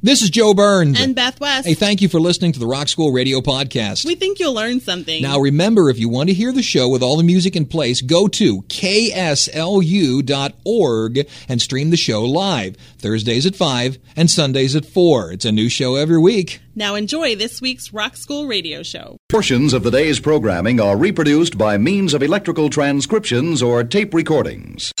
This is Joe Burns. And Beth West. Hey, thank you for listening to the Rock School Radio Podcast. We think you'll learn something. Now, remember, if you want to hear the show with all the music in place, go to kslu.org and stream the show live. Thursdays at 5 and Sundays at 4. It's a new show every week. Now, enjoy this week's Rock School Radio Show. Portions of the day's programming are reproduced by means of electrical transcriptions or tape recordings.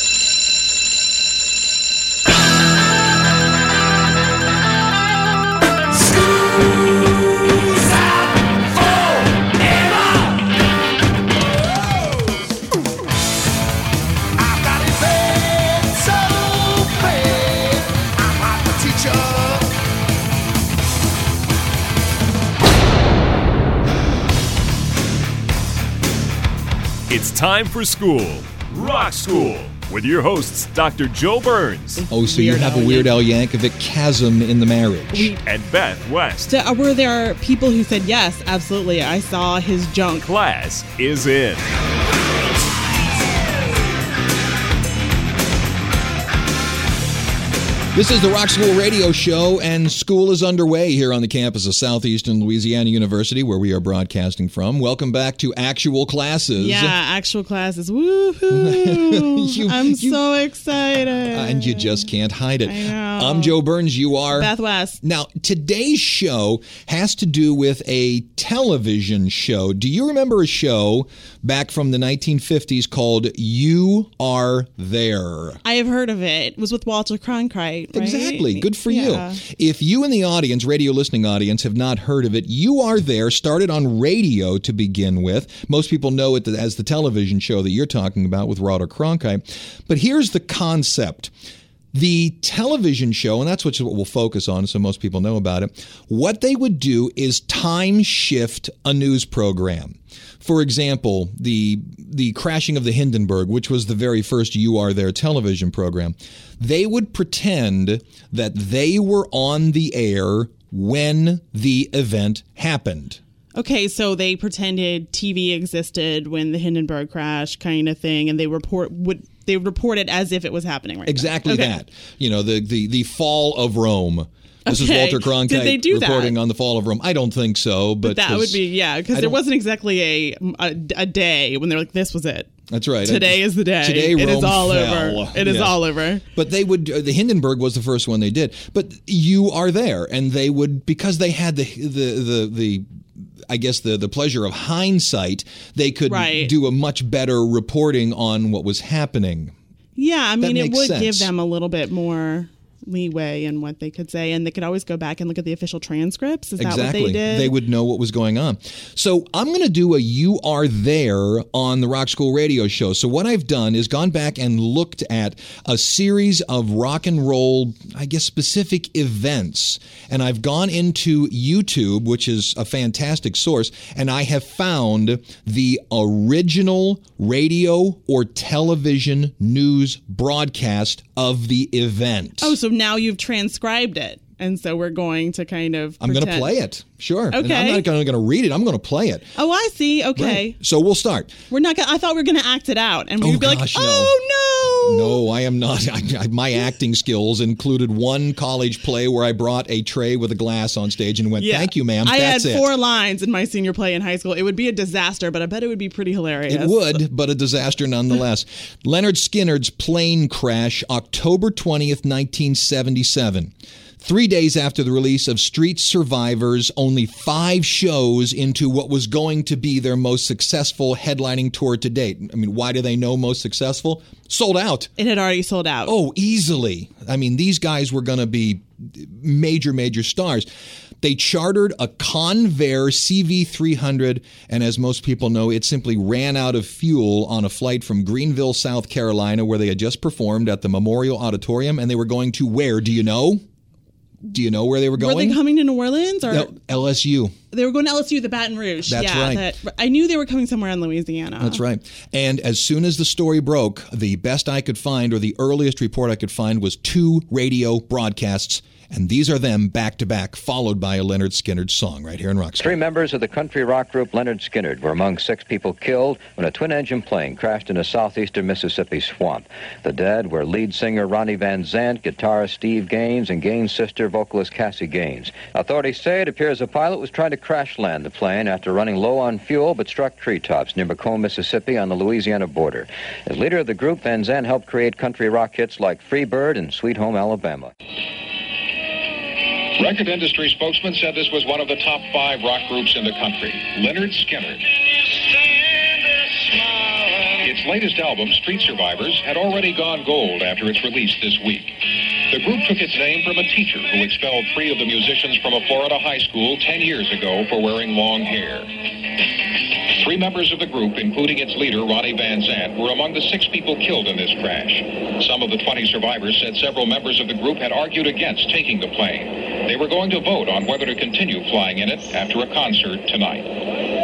It's time for school, Rock School, with your hosts, Dr. Joe Burns Oh, so you have a Al Weird Al Yankovic chasm in the marriage. and Beth West. So, uh, were there people who said, yes, absolutely, I saw his junk? Class is in. This is the Rock School Radio Show, and school is underway here on the campus of Southeastern Louisiana University, where we are broadcasting from. Welcome back to actual classes. Yeah, actual classes. Woohoo! You- I'm you- so excited. And you just can't hide it. I'm Joe Burns. You are. Beth West. Now, today's show has to do with a television show. Do you remember a show back from the 1950s called You Are There? I have heard of it. It was with Walter Cronkite, right? Exactly. Good for Yeah. you. If you in the audience, radio listening audience, have not heard of it, You Are There started on radio to begin with. Most people know it as the television show that you're talking about with Walter Cronkite. But here's the concept. The television show, and that's what we'll focus on, so most people know about it. What they would do is time shift a news program. For example, the the crashing of the Hindenburg, which was the very first "You Are There" television program, they would pretend that they were on the air when the event happened. Okay, so they pretended TV existed when the Hindenburg crash, kind of thing, and they report would they report it as if it was happening right. Exactly that. You know, the the the fall of Rome. This is Walter Cronkite Did they do that? reporting on the fall of Rome. I don't think so, but that would be yeah, because there wasn't exactly a, a a day when they're like this was it. That's right. Today is the day. Today it is Rome all fell. over. It is all over. But they would. uh, The Hindenburg was the first one they did. But you are there, and they would because they had the the the the. I guess the the pleasure of hindsight, they could Right. do a much better reporting on what was happening. Yeah, I mean, it would sense. give them a little bit more leeway in what they could say, and they could always go back and look at the official transcripts. Is that exactly. what they did? would know what was going on. So I'm going to do a You Are There on the Rock School Radio Show. So what I've done is gone back and looked at a series of rock and roll, I guess, specific events. And I've gone into YouTube, which is a fantastic source, and I have found the original radio or television news broadcast of the event. Oh, so now you've transcribed it, and so we're going to kind of. I'm going to play it. Sure. And I'm not going to read it. I'm going to play it. Oh, I see. Okay, So we'll start. we're not. Gonna, I thought we were going to act it out, and Oh, we'd be oh, like, gosh, no. "Oh no, No, I am not. I, I, my acting skills included one college play where I brought a tray with a glass on stage and went, Yeah. "Thank you, ma'am." I That's had it. four lines in my senior play in high school. It would be a disaster, but I bet it would be pretty hilarious. It would, but a disaster nonetheless. Lynyrd Skynyrd's plane crash, October 20th, 1977. Three days after the release of Street Survivors, only five shows into what was going to be their most successful headlining tour to date. I mean, why do they know most successful? Sold out. It had already sold out. Oh, easily. I mean, these guys were going to be major, major stars. They chartered a Convair CV300, and as most people know, it simply ran out of fuel on a flight from Greenville, South Carolina, where they had just performed at the Memorial Auditorium, and they were going to where? Do you know? Do you know where they were going? were they coming to New Orleans or No, LSU. they were going to LSU, the Baton Rouge? That's yeah, right. that- I knew they were coming somewhere in Louisiana. That's right. And as soon as the story broke, the best I could find, or the earliest report I could find, was two radio broadcasts And these are them back to back, followed by a Lynyrd Skynyrd song right here in Rock. Three members of the country rock group Lynyrd Skynyrd were among six people killed when a twin engine plane crashed in a southeastern Mississippi swamp. The dead were lead singer Ronnie Van Zant, guitarist Steve Gaines, and Gaines' sister, vocalist Cassie Gaines. Authorities say it appears the pilot was trying to crash land the plane after running low on fuel but struck treetops near McComb, Mississippi on the Louisiana border. As leader of the group, Van Zant helped create country rock hits like Free Bird and Sweet Home Alabama. Record industry spokesman said this was one of the top five rock groups in the country. Lynyrd Skynyrd. Its latest album, Street Survivors, had already gone gold after its release this week. The group took its name from a teacher who expelled three of the musicians from a Florida high school 10 years ago for wearing long hair. Three members of the group, including its leader, Ronnie Van Zant, were among the six people killed in this crash. Some of the 20 survivors said several members of the group had argued against taking the plane. They were going to vote on whether to continue flying in it after a concert tonight.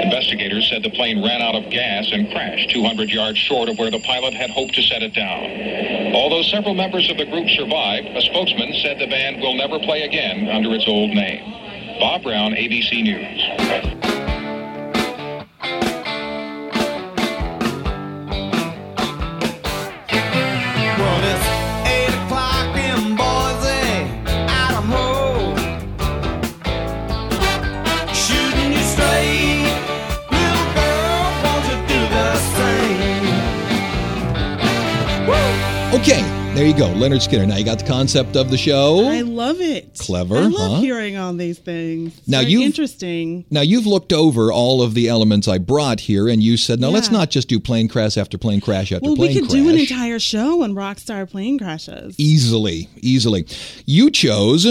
Investigators said the plane ran out of gas and crashed 200 yards short of where the pilot had hoped to set it down. Although several members of the group survived, a spokesman said the band will never play again under its old name. Bob Brown, ABC News. Go, Lynyrd Skynyrd. Now you got the concept of the show. I love it. Clever, I love huh? hearing all these things. It's Now you've- interesting. Now you've looked over all of the elements I brought here, and you said, "No, let's not just do plane crash after plane crash after Well, plane crash." Well, we could crash." do an entire show on Rockstar plane crashes. easily, easily. You chose,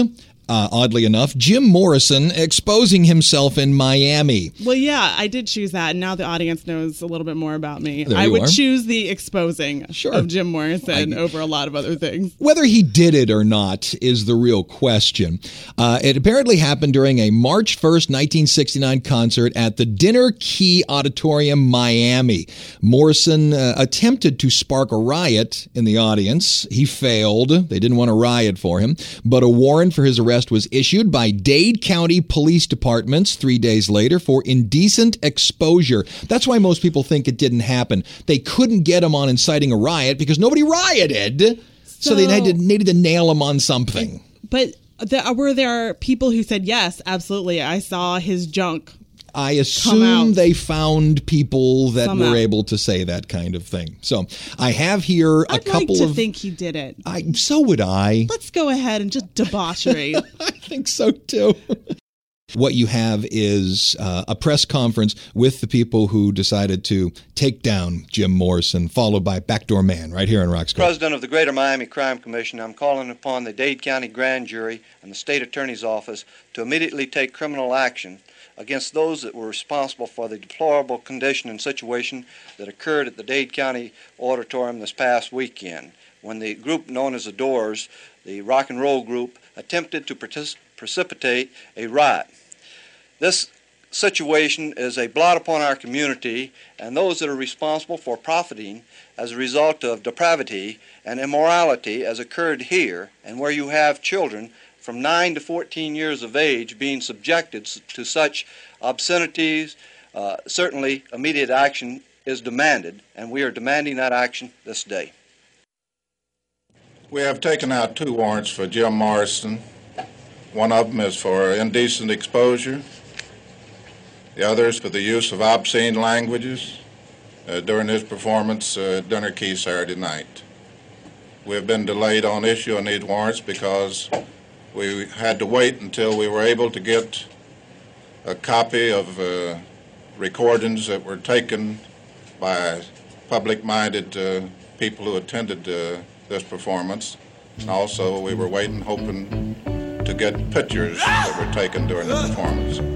uh, oddly enough, Jim Morrison exposing himself in Miami. Well, yeah, I did choose that, and now the audience knows a little bit more about me. There I would are. choose the exposing Sure. of Jim Morrison over a lot of other things. Whether he did it or not is the real question. Uh, it apparently happened during a March 1st, 1969 concert at the Dinner Key Auditorium, Miami. Morrison uh, attempted to spark a riot in the audience. He failed. They didn't want to riot for him, but a warrant for his arrest was issued by Dade County Police Departments three days later for indecent exposure. That's why most people think it didn't happen. They couldn't get him on inciting a riot because nobody rioted. So, they So- needed, needed to nail him on something. But there, were there people who said, yes, absolutely, I saw his junk? I assume they found people that Come were out. able to say that kind of thing. So I have here a I'd like couple to of. think he did it. I, so would I. Let's go ahead and just debauchery. I think so too. What you have is uh, a press conference with the people who decided to take down Jim Morrison, followed by Backdoor Man, right here in Roxbury. President of the Greater Miami Crime Commission, I'm calling upon the Dade County Grand Jury and the State Attorney's Office to immediately take criminal action against those that were responsible for the deplorable condition and situation that occurred at the Dade County Auditorium this past weekend when the group known as the Doors, the rock and roll group, attempted to partic- precipitate a riot. This situation is a blot upon our community and those that are responsible for profiting as a result of depravity and immorality as occurred here and where you have children from 9 to 14 years of age being subjected to such obscenities uh, certainly immediate action is demanded and we are demanding that action this day We have taken out two warrants for Jim Morrison. One of them is for indecent exposure. The other is for the use of obscene languages uh, during his performance uh, at Dinner Key Saturday night. We have been delayed on issuing these warrants because we had to wait until we were able to get a copy of uh, recordings that were taken by public-minded uh, people who attended uh, this performance. And also, we were waiting, hoping to get pictures that were taken during the performance.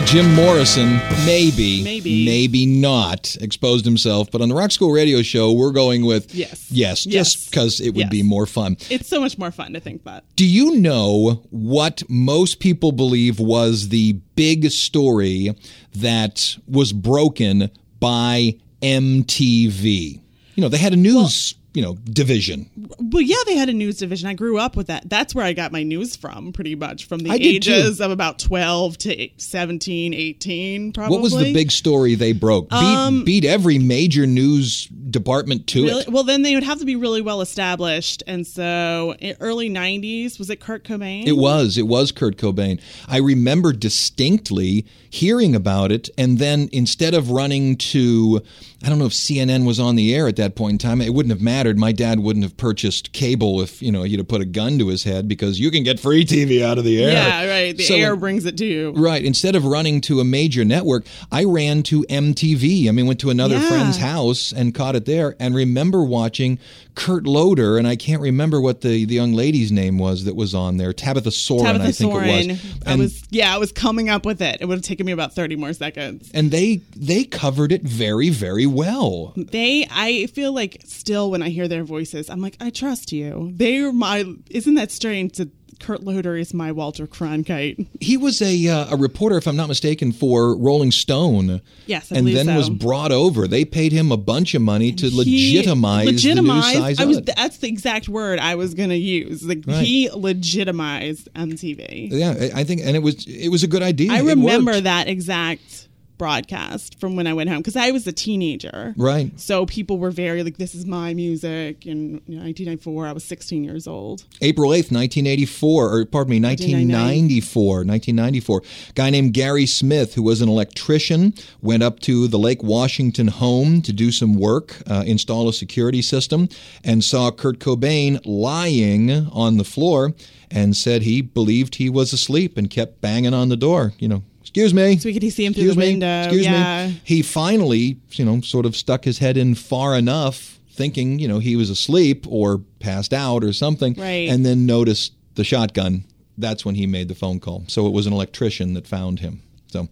Go. Jim Morrison, maybe, Maybe. maybe not, exposed himself. But on the Rock School Radio Show, we're going with Yes. yes, Yes. just because it would Yes. be more fun. It's so much more fun to think that. Do you know what most people believe was the big story that was broken by MTV? You know, they had a news, you know, division. Well, yeah, they had a news division. I grew up with that. That's where I got my news from, pretty much, from the I ages of about 12 to 17, 18, probably. What was the big story they broke? Beat, beat every major news department to Um, Really? it. Well, then they would have to be really well established. And so, in early 90s, was it Kurt Cobain? It was. It was Kurt Cobain. I remember distinctly hearing about it, and then instead of running to, I don't know if CNN was on the air at that point in time. It wouldn't have mattered. My dad wouldn't have purchased cable if you know you'd have put a gun to his head because you can get free TV out of the air. Yeah, right. The So- air brings it to you. Right. Instead of running to a major network, I ran to MTV. I mean, went to another Yeah. friend's house and caught it there and remember watching Kurt Loder, and I can't remember what the, the young lady's name was that was on there. Tabitha Soren, Tabitha I think Soren. it was. I was, yeah, I was coming up with it. It would have taken me about 30 more seconds. and they they covered it very, very well. They, I feel like still when I hear their voices, I'm like, I trust you. They're my, isn't that strange that Kurt Loder is my Walter Cronkite? He was a uh, a reporter, if I'm not mistaken, for Rolling Stone. Yes, I and then so. was brought over. They paid him a bunch of money to legitimize, legitimize, the legitimized- size I of was, it. That's the exact word I was going to use. Like Right. he legitimized MTV. yeah, I I think, and it was it was a good idea. I remember that exact broadcast from when I went home because I was a teenager. Right. So people were very like, "This is my music." In 1994, I was 16 years old. April 8th, 1984, or pardon me, 1994. 1994. Guy named Gary Smith, who was an electrician, went up to the Lake Washington home to do some work, uh, install a security system, and saw Kurt Cobain lying on the floor and said he believed he was asleep and kept banging on the door. You know, excuse me. So we could see him through Excuse the me. Excuse yeah. me. He finally, you know, sort of stuck his head in far enough, thinking, you know, he was asleep or passed out or something, Right. and then noticed the shotgun. That's when he made the phone call. So it was an electrician that found him. So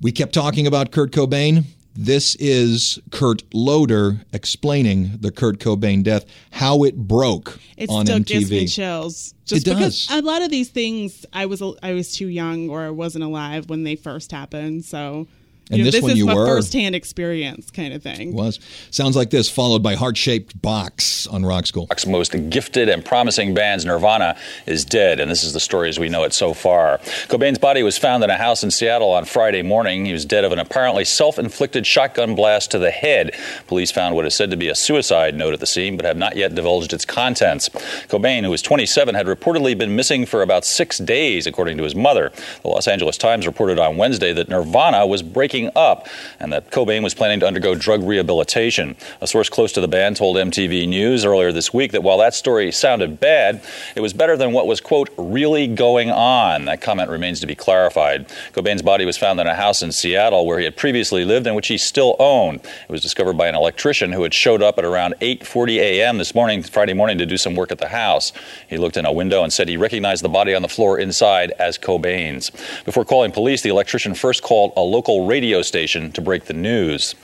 we kept talking about Kurt Cobain. This is Kurt Loder explaining the Kurt Cobain death, how it broke It on still MTV. gives me chills. Just It because does. a lot of these things, I was I was too young or I wasn't alive when they first happened. So, you And know, this this one is you a were. firsthand experience kind of thing. It was sounds like this, followed by heart shaped box on Rock School. Rock's most gifted and promising bands, Nirvana, is dead, and this is the story as we know it so far. Cobain's body was found in a house in Seattle on Friday morning. He was dead of an apparently self inflicted shotgun blast to the head. Police found what is said to be a suicide note at the scene, but have not yet divulged its contents. Cobain, who was 27, had reportedly been missing for about six days, according to his mother. The Los Angeles Times reported on Wednesday that Nirvana was breaking up and that Cobain was planning to undergo drug rehabilitation. A source close to the band told MTV News earlier this week that while that story sounded bad, it was better than what was, quote, really going on. That comment remains to be clarified. Cobain's body was found in a house in Seattle where he had previously lived and which he still owned. It was discovered by an electrician who had showed up at around 8:40 a.m. this morning, Friday morning, to do some work at the house. He looked in a window and said he recognized the body on the floor inside as Cobain's. Before calling police, the electrician first called a local radio station to break the news.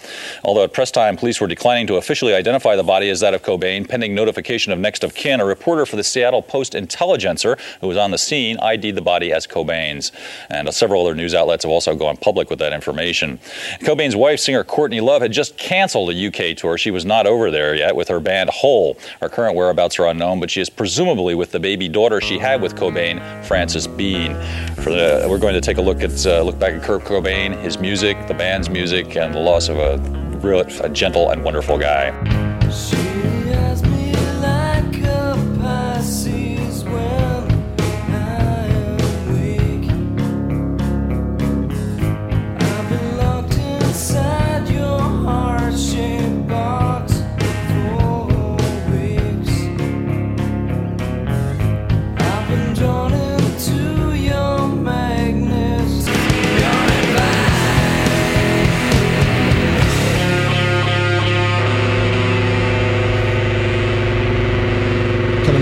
Although at press time, police were declining to officially identify the body as that of Cobain, pending notification of next of kin. A reporter for the Seattle Post Intelligencer, who was on the scene, ID'd the body as Cobain's. And uh, several other news outlets have also gone public with that information. Cobain's wife, singer Courtney Love, had just canceled a UK tour. She was not over there yet with her band Hole. Her current whereabouts are unknown, but she is presumably with the baby daughter she had with Cobain, Frances Bean. For the, we're going to take a look at uh, look back at Kurt Cobain, his music, the band's music, and the loss of a real, a gentle and wonderful guy.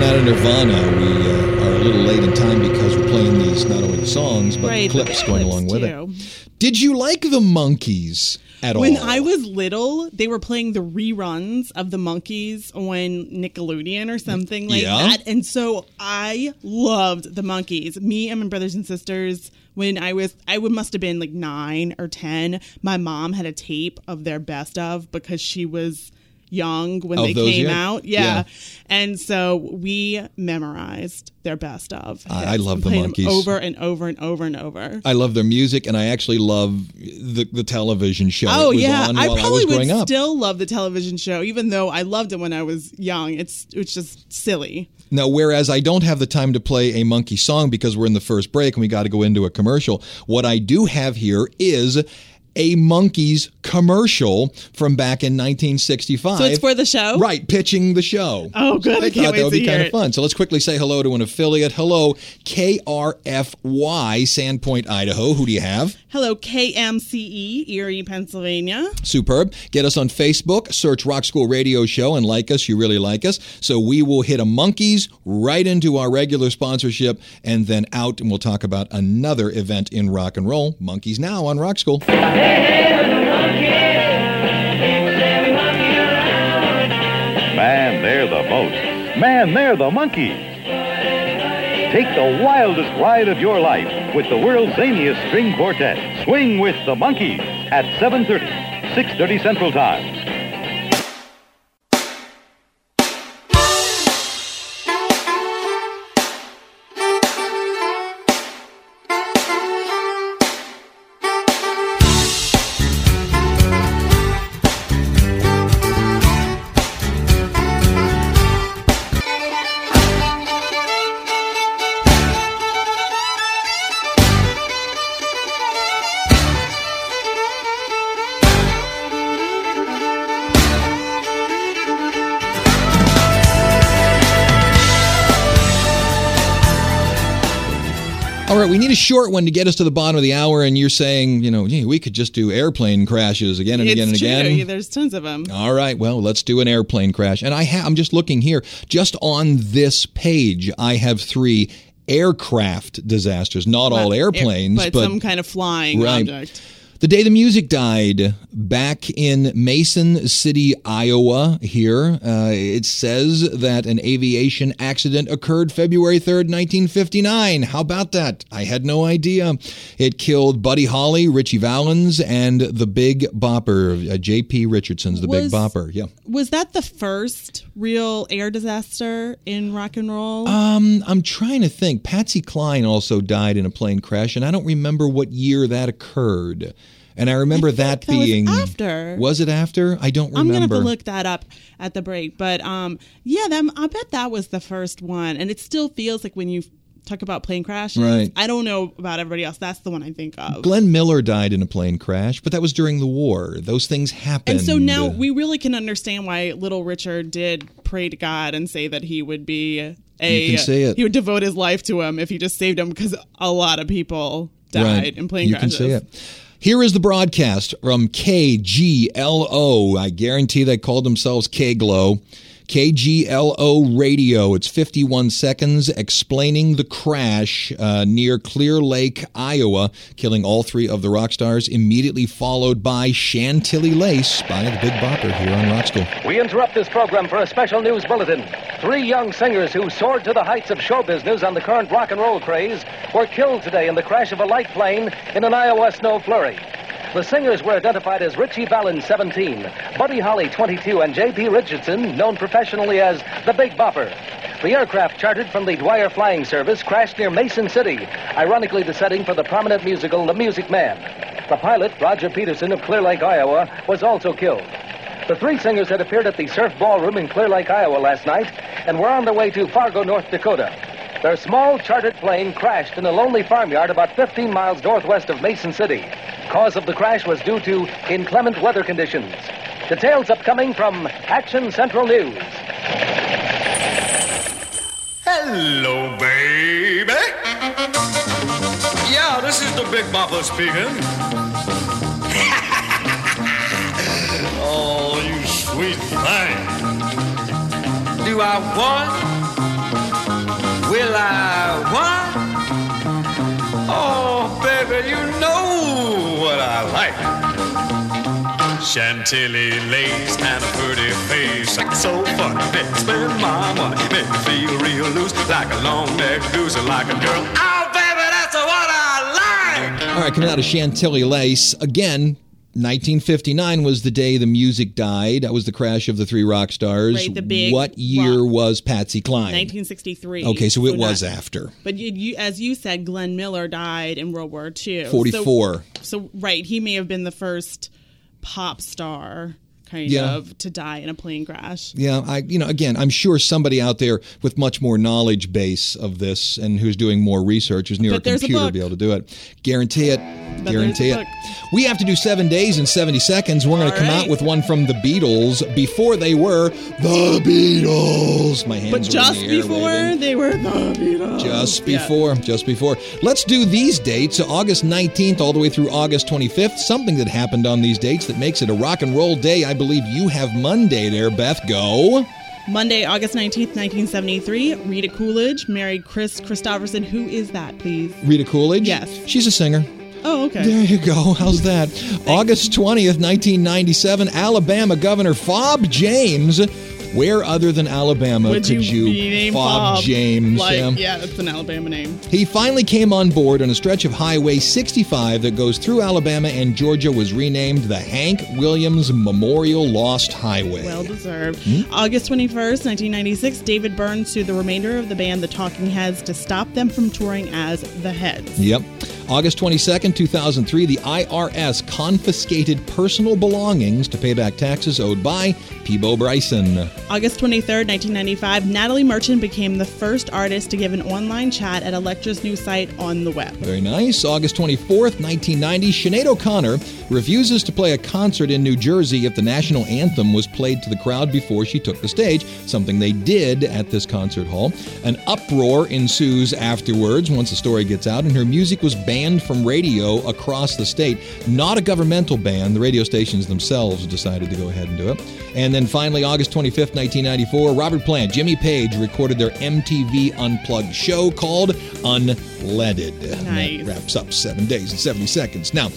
Out of Nirvana, we uh, are a little late in time because we're playing these not only the songs but Right, the the clips going along with too. it. Did you like the Monkees at When all? When I was little, they were playing the reruns of the Monkees on Nickelodeon or something like Yeah. that. And so I loved the Monkees. Me and my brothers and sisters, when I was, I would must have been like nine or 10, my mom had a tape of their best of because she was young when Of they came yeah. out. Yeah. Yeah. And so we memorized their best of. I- I love the them over and over and over and over. I love their music, and I actually love the the television show. Oh was yeah, I I, probably was would still love the television show, even though I loved it when I was young. It's it's just silly. Now, whereas I don't have the time to play a monkey song because we're in the first break and we got to go into a commercial, what I do have here is a Monkees commercial from back in 1965. So it's for the show? right? Pitching the show. Oh, good. I I can't thought wait that would to be kind of it. fun. So let's quickly say hello to an affiliate. Hello, KRFY, Sandpoint, Idaho. Who do you have? Hello, KMCE, E, Erie, Pennsylvania. Superb. Get us on Facebook, search Rock School Radio Show, and like us. You really like us. So we will hit a Monkees right into our regular sponsorship and then out, and we'll talk about another event in rock and roll. Monkees now on Rock School. Man, they're the most. Man, they're the Monkees. Take the wildest ride of your life with the world's zaniest string quartet. Swing with the Monkees at 7:30, 6:30 Central Time. All right, we need a short one to get us to the bottom of the hour, and you're saying, you know, gee, we could just do airplane crashes again and it's again and true. again. There's tons of them. All right, well, let's do an airplane crash. And I ha- I'm just looking here, just on this page, I have three aircraft disasters. Not all airplanes, but, but, some kind of flying Right. object. The day the music died back in Mason City, Iowa. Here, uh, it says that an aviation accident occurred February 3rd, 1959. How about that? I had no idea. It killed Buddy Holly, Ritchie Valens, and the Big Bopper. Uh, J.P. Richardson's the Big Bopper. Yeah. Was that the first real air disaster in rock and roll? Um, I'm trying to think. Patsy Cline also died in a plane crash, and I don't remember what year that occurred. And I remember that, that was being after. Was it after? I don't remember. I'm gonna have to look that up at the break, but um, yeah, them. I bet that was the first one, and it still feels like when you talk about plane crashes. Right. I don't know about everybody else. That's the one I think of. Glenn Miller died in a plane crash, but that was during the war. Those things happen. and so now we really can understand why Little Richard did pray to God and say that he would be a You can say it. he would devote his life to him if he just saved him because a lot of people died Right. in plane you crashes. can say it. Here is the broadcast from KGLO. I guarantee they called themselves KGLO. KGLO Radio. It's 51 seconds explaining the crash uh, near Clear Lake, Iowa, killing all three of the rock stars, immediately followed by Chantilly Lace by the Big Bopper here on Rock School. We interrupt this program for a special news bulletin. Three young singers who soared to the heights of show business on the current rock and roll craze were killed today in the crash of a light plane in an Iowa snow flurry. The singers were identified as Ritchie Valens, 17, Buddy Holly, 22, and J.P. Richardson, known professionally as the Big Bopper. The aircraft chartered from the Dwyer Flying Service crashed near Mason City, ironically the setting for the prominent musical The Music Man. The pilot, Roger Peterson of Clear Lake, Iowa, was also killed. The three singers had appeared at the Surf Ballroom in Clear Lake, Iowa last night and were on their way to Fargo, North Dakota. Their small chartered plane crashed in a lonely farmyard about 15 miles northwest of Mason City. Cause of the crash was due to inclement weather conditions. Details upcoming from Action Central News. Hello, baby. Yeah, this is the Big Bopper speaking. oh, you sweet thing. Do I what? Will I what? Oh, baby, you know what I like. Chantilly lace and a pretty face. So fun, make spend my money. Make me feel real loose, like a long necked goose, like a girl. Oh, baby, that's what I like. All right, coming out of Chantilly Lace again. 1959 was the day the music died. That was the crash of the three rock stars. Right, the big what year rock. was Patsy Cline? 1963. Okay, so it was after. But you, you, as you said, Glenn Miller died in World War II. 44. So, so right, he may have been the first pop star kind Yeah. of to die in a plane crash. Yeah, I you know again, I'm sure somebody out there with much more knowledge base of this and who's doing more research, who's near But a a computer to be able to do it. Guarantee it. But Guarantee it. We have to do seven days and 70 seconds. We're going to come out with one from the Beatles before they were the Beatles. My hands But just the before waving. they were the Beatles. Just Yeah. before, just before. Let's do these dates, so August 19th all the way through August 25th. Something that happened on these dates that makes it a rock and roll day. I believe you have Monday there, Beth. Go. Monday, August 19th, 1973, Rita Coolidge married Kris Kristofferson. Who is that, please? Rita Coolidge? Yes. She's a singer. Oh, okay. There you go. How's that? August 20th, 1997, Alabama Governor Fob James. Where other than Alabama Would could you, you, be Fob, Bob? James? Like, yeah. yeah, it's an Alabama name. He finally came on board on a stretch of Highway 65 that goes through Alabama and Georgia was renamed the Hank Williams Memorial Lost Highway. Well deserved. Hmm? August 21st, 1996, David Byrne sued the remainder of the band, the Talking Heads, to stop them from touring as the Heads. Yep. August 22nd, 2003, the IRS confiscated personal belongings to pay back taxes owed by Peabo Bryson. August 23rd, 1995, Natalie Merchant became the first artist to give an online chat at Elektra's new site on the web. Very nice. August 24th, 1990, Sinead O'Connor refuses to play a concert in New Jersey if the national anthem was played to the crowd before she took the stage, something they did at this concert hall. An uproar ensues afterwards once the story gets out, and her music was banned from radio across the state. Not a governmental ban, the radio stations themselves decided to go ahead and do it. And then finally, August 25th, 1994, Robert Plant, Jimmy Page recorded their MTV Unplugged show called Unledded. Nice. That wraps up seven days and 70 seconds. Now,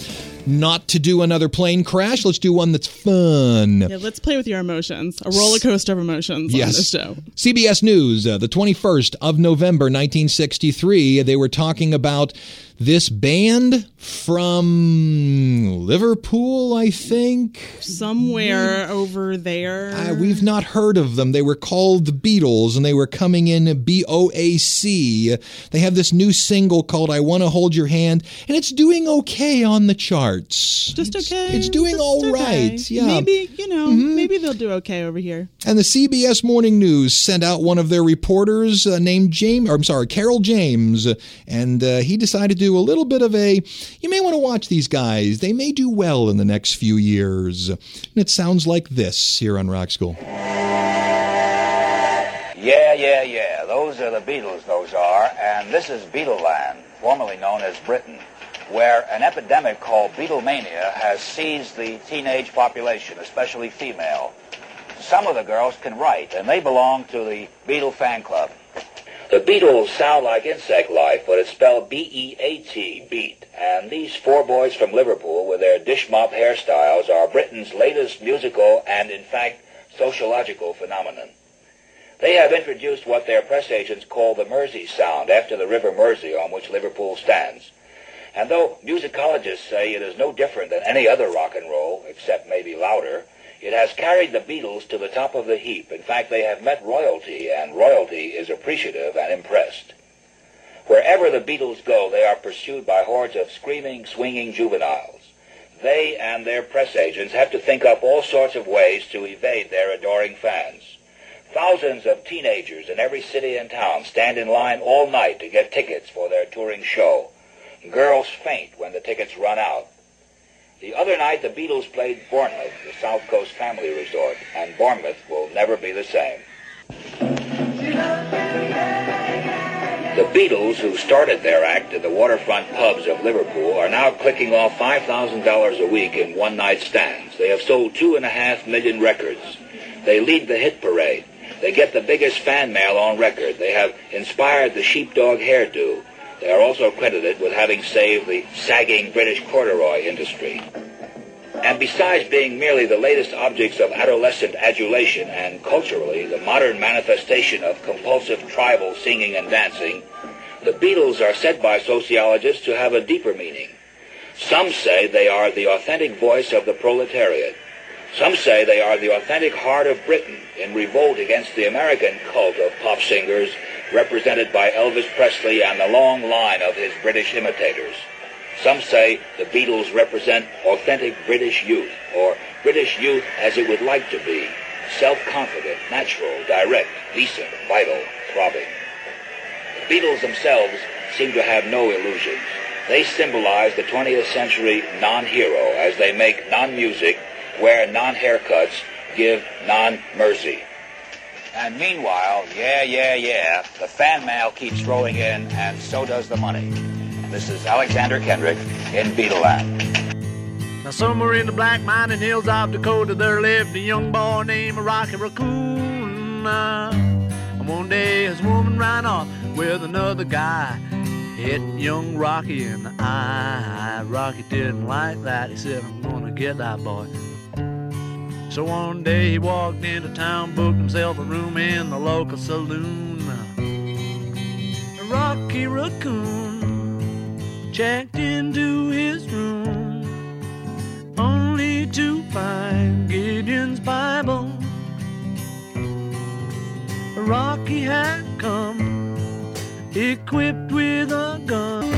not to do another plane crash, let's do one that's fun. Yeah, let's play with your emotions. A roller coaster of emotions on this show. CBS News, uh, the 21st of November, 1963, they were talking about this band from Liverpool, I think. Somewhere over there. Uh, we've not heard of them. They were called the Beatles and they were coming in B O A C. They have this new single called I Want to Hold Your Hand, and it's doing okay on the charts. Just okay. It's doing Just all okay. right. Yeah. Mm-hmm. Maybe, you know, maybe they'll do okay over here. And the CBS Morning News sent out one of their reporters uh, named James, or I'm sorry, Carol James, and uh, he decided to do a little bit of a. You may want to watch these guys. They may do well in the next few years. And it sounds like this here on Rock School. Yeah, yeah, yeah. Those are the Beatles, those are. And this is Beatleland, formerly known as Britain, where an epidemic called Beatlemania has seized the teenage population, especially female. Some of the girls can write, and they belong to the Beatle fan club. The Beatles sound like insect life, but it's spelled B-E-A-T, beat. And these four boys from Liverpool with their dish mop hairstyles are Britain's latest musical and, in fact, sociological phenomenon. They have introduced what their press agents call the Mersey sound after the River Mersey on which Liverpool stands. And though musicologists say it is no different than any other rock and roll, except maybe louder, it has carried the Beatles to the top of the heap. In fact, they have met royalty, and royalty is appreciative and impressed. Wherever the Beatles go, they are pursued by hordes of screaming, swinging juveniles. They and their press agents have to think up all sorts of ways to evade their adoring fans. Thousands of teenagers in every city and town stand in line all night to get tickets for their touring show. Girls faint when the tickets run out. The other night, the Beatles played Bournemouth, the South Coast family resort, and Bournemouth will never be the same. The Beatles, who started their act in the waterfront pubs of Liverpool, are now clicking off $5,000 a week in one-night stands. They have sold two and a half million records. They lead the hit parade. They get the biggest fan mail on record. They have inspired the sheepdog hairdo. They are also credited with having saved the sagging British corduroy industry. And besides being merely the latest objects of adolescent adulation and culturally the modern manifestation of compulsive tribal singing and dancing, the Beatles are said by sociologists to have a deeper meaning. Some say they are the authentic voice of the proletariat. Some say they are the authentic heart of Britain in revolt against the American cult of pop singers represented by Elvis Presley and the long line of his British imitators. Some say the Beatles represent authentic British youth, or British youth as it would like to be, self-confident, natural, direct, decent, vital, throbbing. The Beatles themselves seem to have no illusions. They symbolize the 20th century non-hero as they make non-music, wear non-haircuts, give non-mercy. And meanwhile, yeah, yeah, yeah, the fan mail keeps rolling in, and so does the money. This is Alexander Kendrick in Beatleland. Now somewhere in the black mining hills of Dakota there lived a young boy named Rocky Raccoon. And one day his woman ran off with another guy. Hit young Rocky in the eye. Rocky didn't like that. He said, I'm gonna get that boy. So one day he walked into town, booked himself a room in the local saloon. Rocky Raccoon checked into his room, only to find Gideon's Bible. Rocky had come equipped with a gun.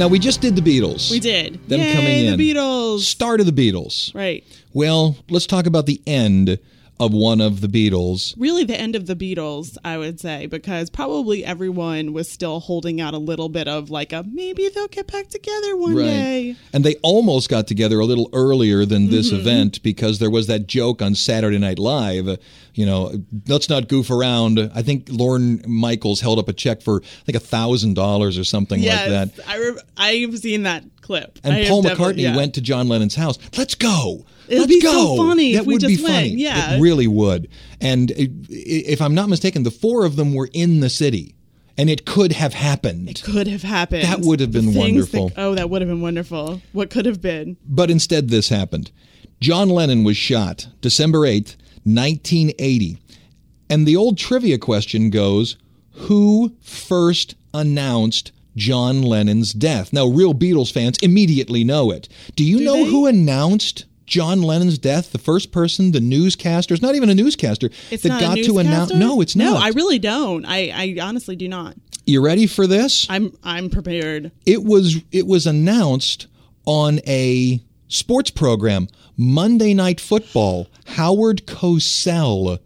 Now we just did the Beatles. We did. Them Yay, coming in. The Beatles. Start of the Beatles. Right. Well, let's talk about the end of one of the Beatles. Really, the end of the Beatles, I would say, because probably everyone was still holding out a little bit of like a maybe they'll get back together one day. And they almost got together a little earlier than this Mhm. event because there was that joke on Saturday Night Live. You know, let's not goof around. I think Lorne Michaels held up a check for I think a thousand dollars or something yes, like that. I re- I've seen that clip. And I Paul McCartney yeah. went to John Lennon's house. Let's go. It'd Let's be go. so funny That would be went. funny. Yeah. It really would. And if I'm not mistaken, the four of them were in the city, and it could have happened. It could have happened. That would have been wonderful. that- oh, that would have been wonderful. What could have been? But instead, this happened. John Lennon was shot December 8th, 1980. And the old trivia question goes Who first announced John Lennon's death? Now, real Beatles fans immediately know it. Do you know who announced? John Lennon's death, the first person, the newscaster, it's not even a newscaster It's that not got a to announce. No, it's not. No. I really don't. I, I honestly do not. you ready for this? I'm I'm prepared. It was it was announced on a sports program, Monday Night Football. Howard Cosell was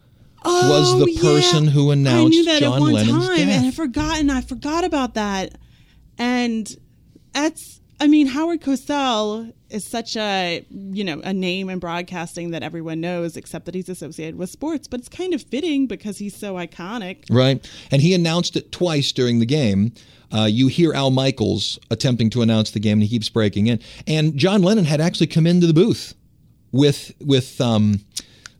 oh, the Oh, person yeah. who I announced knew that John at one Lennon's time, and I death. forgot, and I forgot about that. And that's, I mean, Howard Cosell is such a, you know, a name in broadcasting that everyone knows, except that he's associated with sports. But it's kind of fitting because he's so iconic. Right, and he announced it twice during the game. Uh, you hear Al Michaels attempting to announce the game, and he keeps breaking in. And John Lennon had actually come into the booth with with um,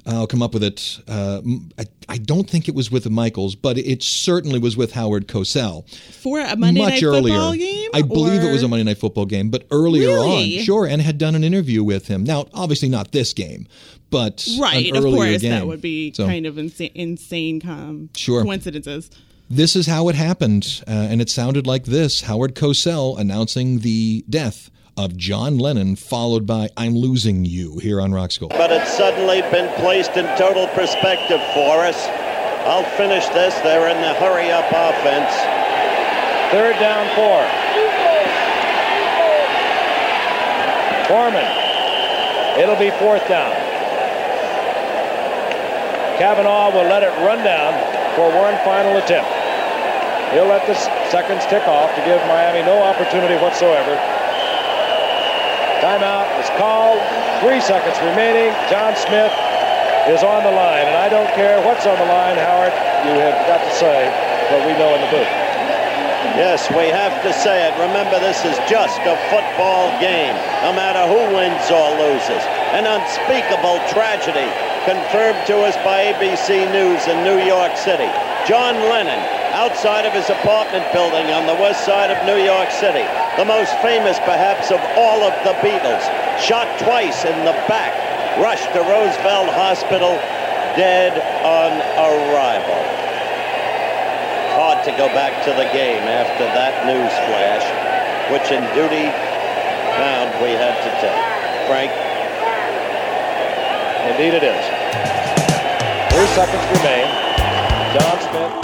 I'll come up with it. Uh, I, I don't think it was with the Michaels, but it certainly was with Howard Cosell. For a Monday much Night earlier. Football game? I believe it was a Monday Night Football game, but earlier Really? on, sure, and had done an interview with him. Now, obviously not this game, but Right, of course, game. that would be So, kind of insane, insane com- Sure. coincidences. This is how it happened, uh, and it sounded like this: Howard Cosell announcing the death of John Lennon, followed by "I'm Losing You" here on Rock School. but it's suddenly been placed in total perspective for us. I'll finish this. They're in the hurry up offense. Third down, four. Foreman. It'll be fourth down. Cavanaugh will let it run down for one final attempt. He'll let the seconds tick off to give Miami no opportunity whatsoever. Timeout is called. Three seconds remaining. John Smith is on the line. And I don't care what's on the line, Howard, you have got to say what we know in the booth. Yes, we have to say it. Remember, this is just a football game, no matter who wins or loses. An unspeakable tragedy confirmed to us by ABC News in New York City. John Lennon, outside of his apartment building on the west side of New York City, the most famous perhaps of all of the Beatles, shot twice in the back, rushed to Roosevelt Hospital, dead on arrival. Hard to go back to the game after that news flash, which in duty bound we had to take. Frank? Indeed it is. Three seconds remain. John Smith.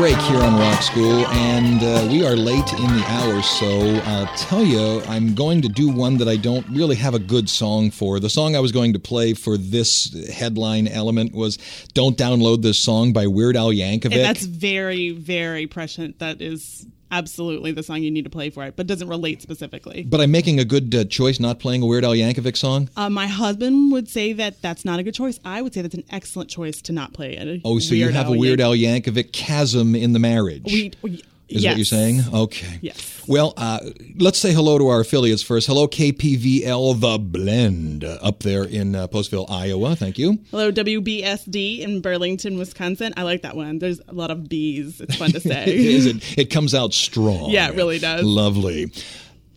Break here on Rock School, and uh, we are late in the hour, so I'll tell you, I'm going to do one that I don't really have a good song for. The song I was going to play for this headline element was Don't Download This Song by Weird Al Yankovic. And that's very, very prescient. That is absolutely the song you need to play for it, but doesn't relate specifically. but I'm making a good uh, choice not playing a Weird Al Yankovic song. Uh, my husband would say that that's not a good choice. I would say that's an excellent choice to not play it. Oh, so you have a Weird Al Yankovic chasm in the marriage. We, we, Is what you're saying? Okay. Yes. Well, uh, let's say hello to our affiliates first. Hello, KPVL The Blend up there in uh, Postville, Iowa. Thank you. Hello, WBSD in Burlington, Wisconsin. I like that one. There's a lot of B's. It's fun to say. Is it, it comes out strong. Yeah, it really does. Lovely.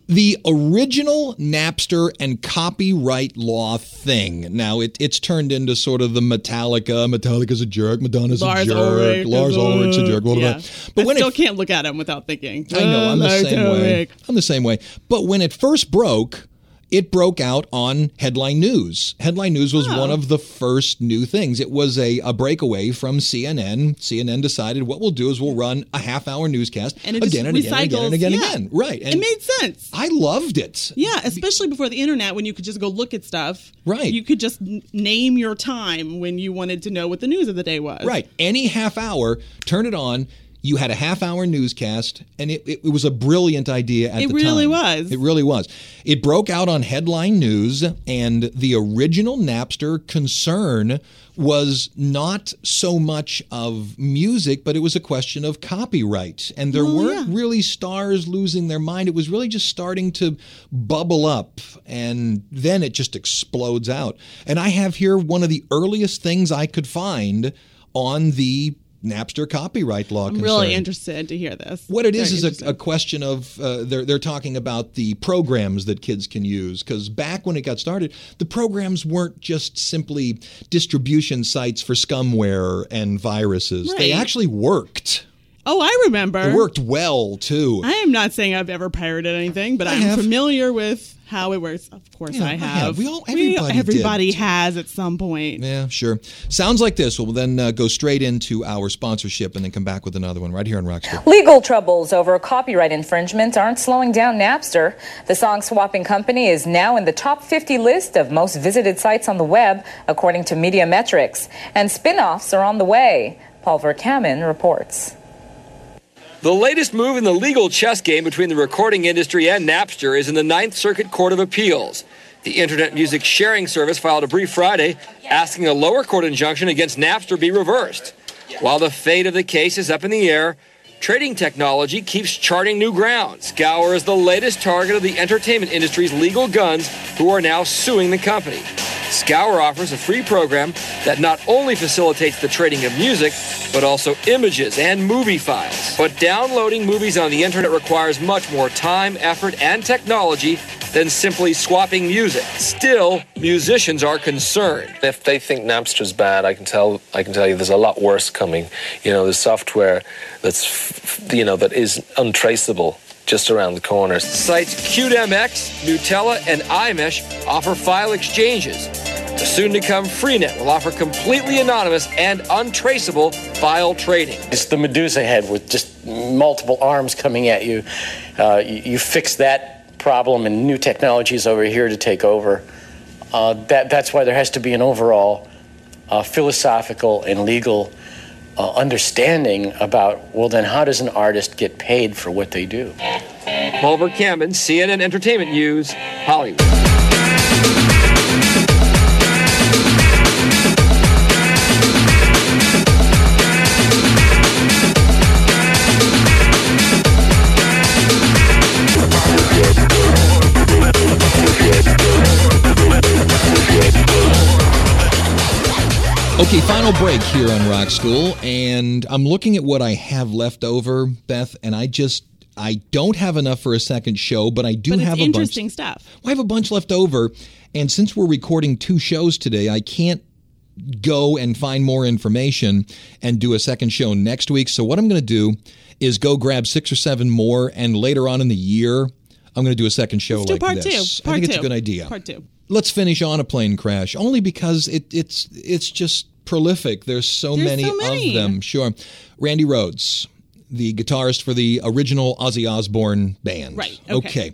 The original Napster and copyright law thing. Now it, it's turned into sort of the Metallica. Metallica's a jerk. Madonna's Lars a jerk. Ulrich Lars Ulrich's a jerk. Blah, yeah. But I when still it can't look at him without thinking. I know, I'm the "Oh, same way. I'm the same way. But when it first broke, it broke out on Headline News. Headline News was Oh. one of the first new things. It was a, a breakaway from CNN. CNN decided what we'll do is we'll run a half hour newscast And again and again and again and recycles. again and Yeah. again. Right. it made sense. I loved it. Yeah, especially before the internet when you could just go look at stuff. Right. You could just name your time when you wanted to know what the news of the day was. Right. Any half hour, turn it on. You had a half hour newscast, and it, it, it was a brilliant idea at It the really time. It really was. It really was. It broke out on headline news, and the original Napster concern was not so much of music, but it was a question of copyright. And there Oh, weren't really stars losing their mind. It was really just starting to bubble up, and then it just explodes out. And I have here one of the earliest things I could find on the Napster copyright law. I'm really interested to hear this. What it is Very is a, a question of uh, they're they're talking about the programs that kids can use because back when it got started, the programs weren't just simply distribution sites for scumware and viruses. They actually worked. Oh, I remember. It worked well too. I am not saying I've ever pirated anything, but I I'm have. familiar with how it works. Of course, Yeah, I I have. have. We all- everybody everybody did. has at some point. yeah, sure. Sounds like this. We'll then uh, go straight into our sponsorship and then come back with another one right here on Rockstar. Legal troubles over copyright infringement aren't slowing down Napster. The song swapping company is now in the top 50 list of most visited sites on the web, according to Media Metrix. And spin offs are on the way. Paul Vercammen reports. The latest move in the legal chess game between the recording industry and Napster is in the Ninth Circuit Court of Appeals. The Internet Music Sharing Service filed a brief Friday asking a lower court injunction against Napster be reversed. While the fate of the case is up in the air, trading technology keeps charting new ground. Scour is the latest target of the entertainment industry's legal guns who are now suing the company. Scour offers a free program that not only facilitates the trading of music, but also images and movie files. But downloading movies on the internet requires much more time, effort, and technology than simply swapping music. Still, musicians are concerned. If they think Napster's bad, I can tell I can tell you there's a lot worse coming. You know, there's software that's you know that is untraceable just around the corner. Sites CuteMX, Gnutella, and iMesh offer file exchanges. The soon to come Freenet will offer completely anonymous and untraceable file trading. It's the Medusa head with just multiple arms coming at you. Uh, you, you fix that problem, and new technologies over here to take over. Uh, that, that's why there has to be an overall uh, philosophical and legal uh, understanding about well, then how does an artist get paid for what they do? Paul Vercammen, CNN Entertainment News, Hollywood. Okay, final break here on Rock School, and I'm looking at what I have left over, Beth, and I just I don't have enough for a second show, but I do but have a interesting bunch. stuff. I have a bunch left over, and since we're recording two shows today, I can't go and find more information and do a second show next week. So what I'm going to do is go grab six or seven more, and later on in the year, I'm going to do a second show Let's like part this. two. I Part think it's a good idea. Part two. Let's finish on a plane crash, only because it, it's it's just prolific. There's so, There's many, so many. of them. Sure, Randy Rhoads, the guitarist for the original Ozzy Osbourne band. Right, okay.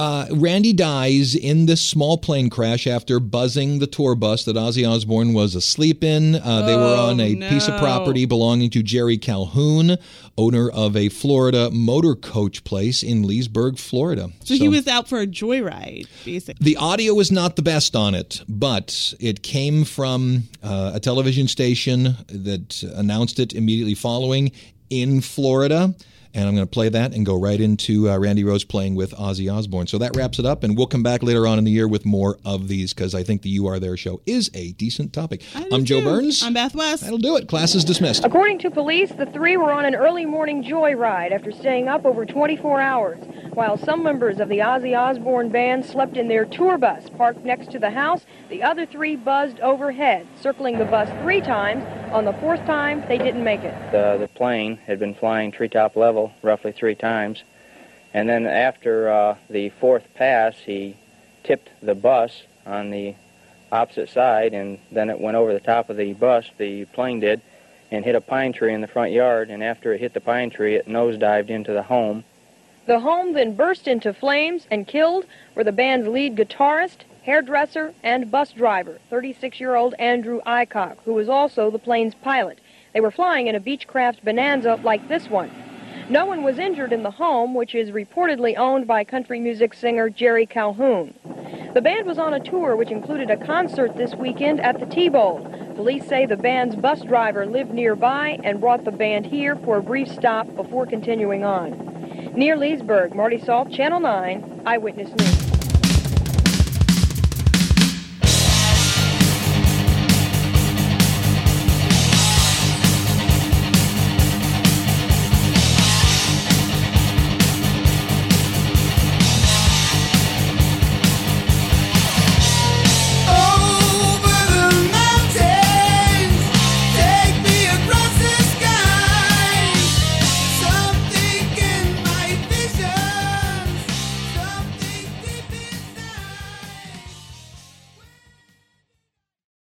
Uh, Randy dies in this small plane crash after buzzing the tour bus that Ozzy Osbourne was asleep in. Uh, they were Oh, on a piece of property belonging to Jerry Calhoun, owner of a Florida motor coach place in Leesburg, Florida. So, he was out for a joyride, basically. The audio is not the best on it, but it came from uh, a television station that announced it immediately following in Florida. And I'm going to play that and go right into uh, Randy Rhoads playing with Ozzy Osbourne. So that wraps it up, and we'll come back later on in the year with more of these because I think the You Are There show is a decent topic. I'm Joe Burns. I'm Beth West. That'll do it. Class is dismissed. According to police, the three were on an early morning joyride after staying up over 24 hours, while some members of the Ozzy Osbourne band slept in their tour bus parked next to the house. The other three buzzed overhead, circling the bus three times. On the fourth time, they didn't make it. The, the plane had been flying treetop level roughly three times. And then after uh, the fourth pass, he tipped the bus on the opposite side, and then it went over the top of the bus, the plane did, and hit a pine tree in the front yard. And after it hit the pine tree, it nosedived into the home. The home then burst into flames and killed were the band's lead guitarist, hairdresser, and bus driver, 36-year-old Andrew Aycock, who was also the plane's pilot. They were flying in a Beechcraft Bonanza like this one. No one was injured in the home, which is reportedly owned by country music singer Jerry Calhoun. The band was on a tour which included a concert this weekend at the T-Bowl. Police say the band's bus driver lived nearby and brought the band here for a brief stop before continuing on. Near Leesburg, Marty Salt, Channel 9, Eyewitness News.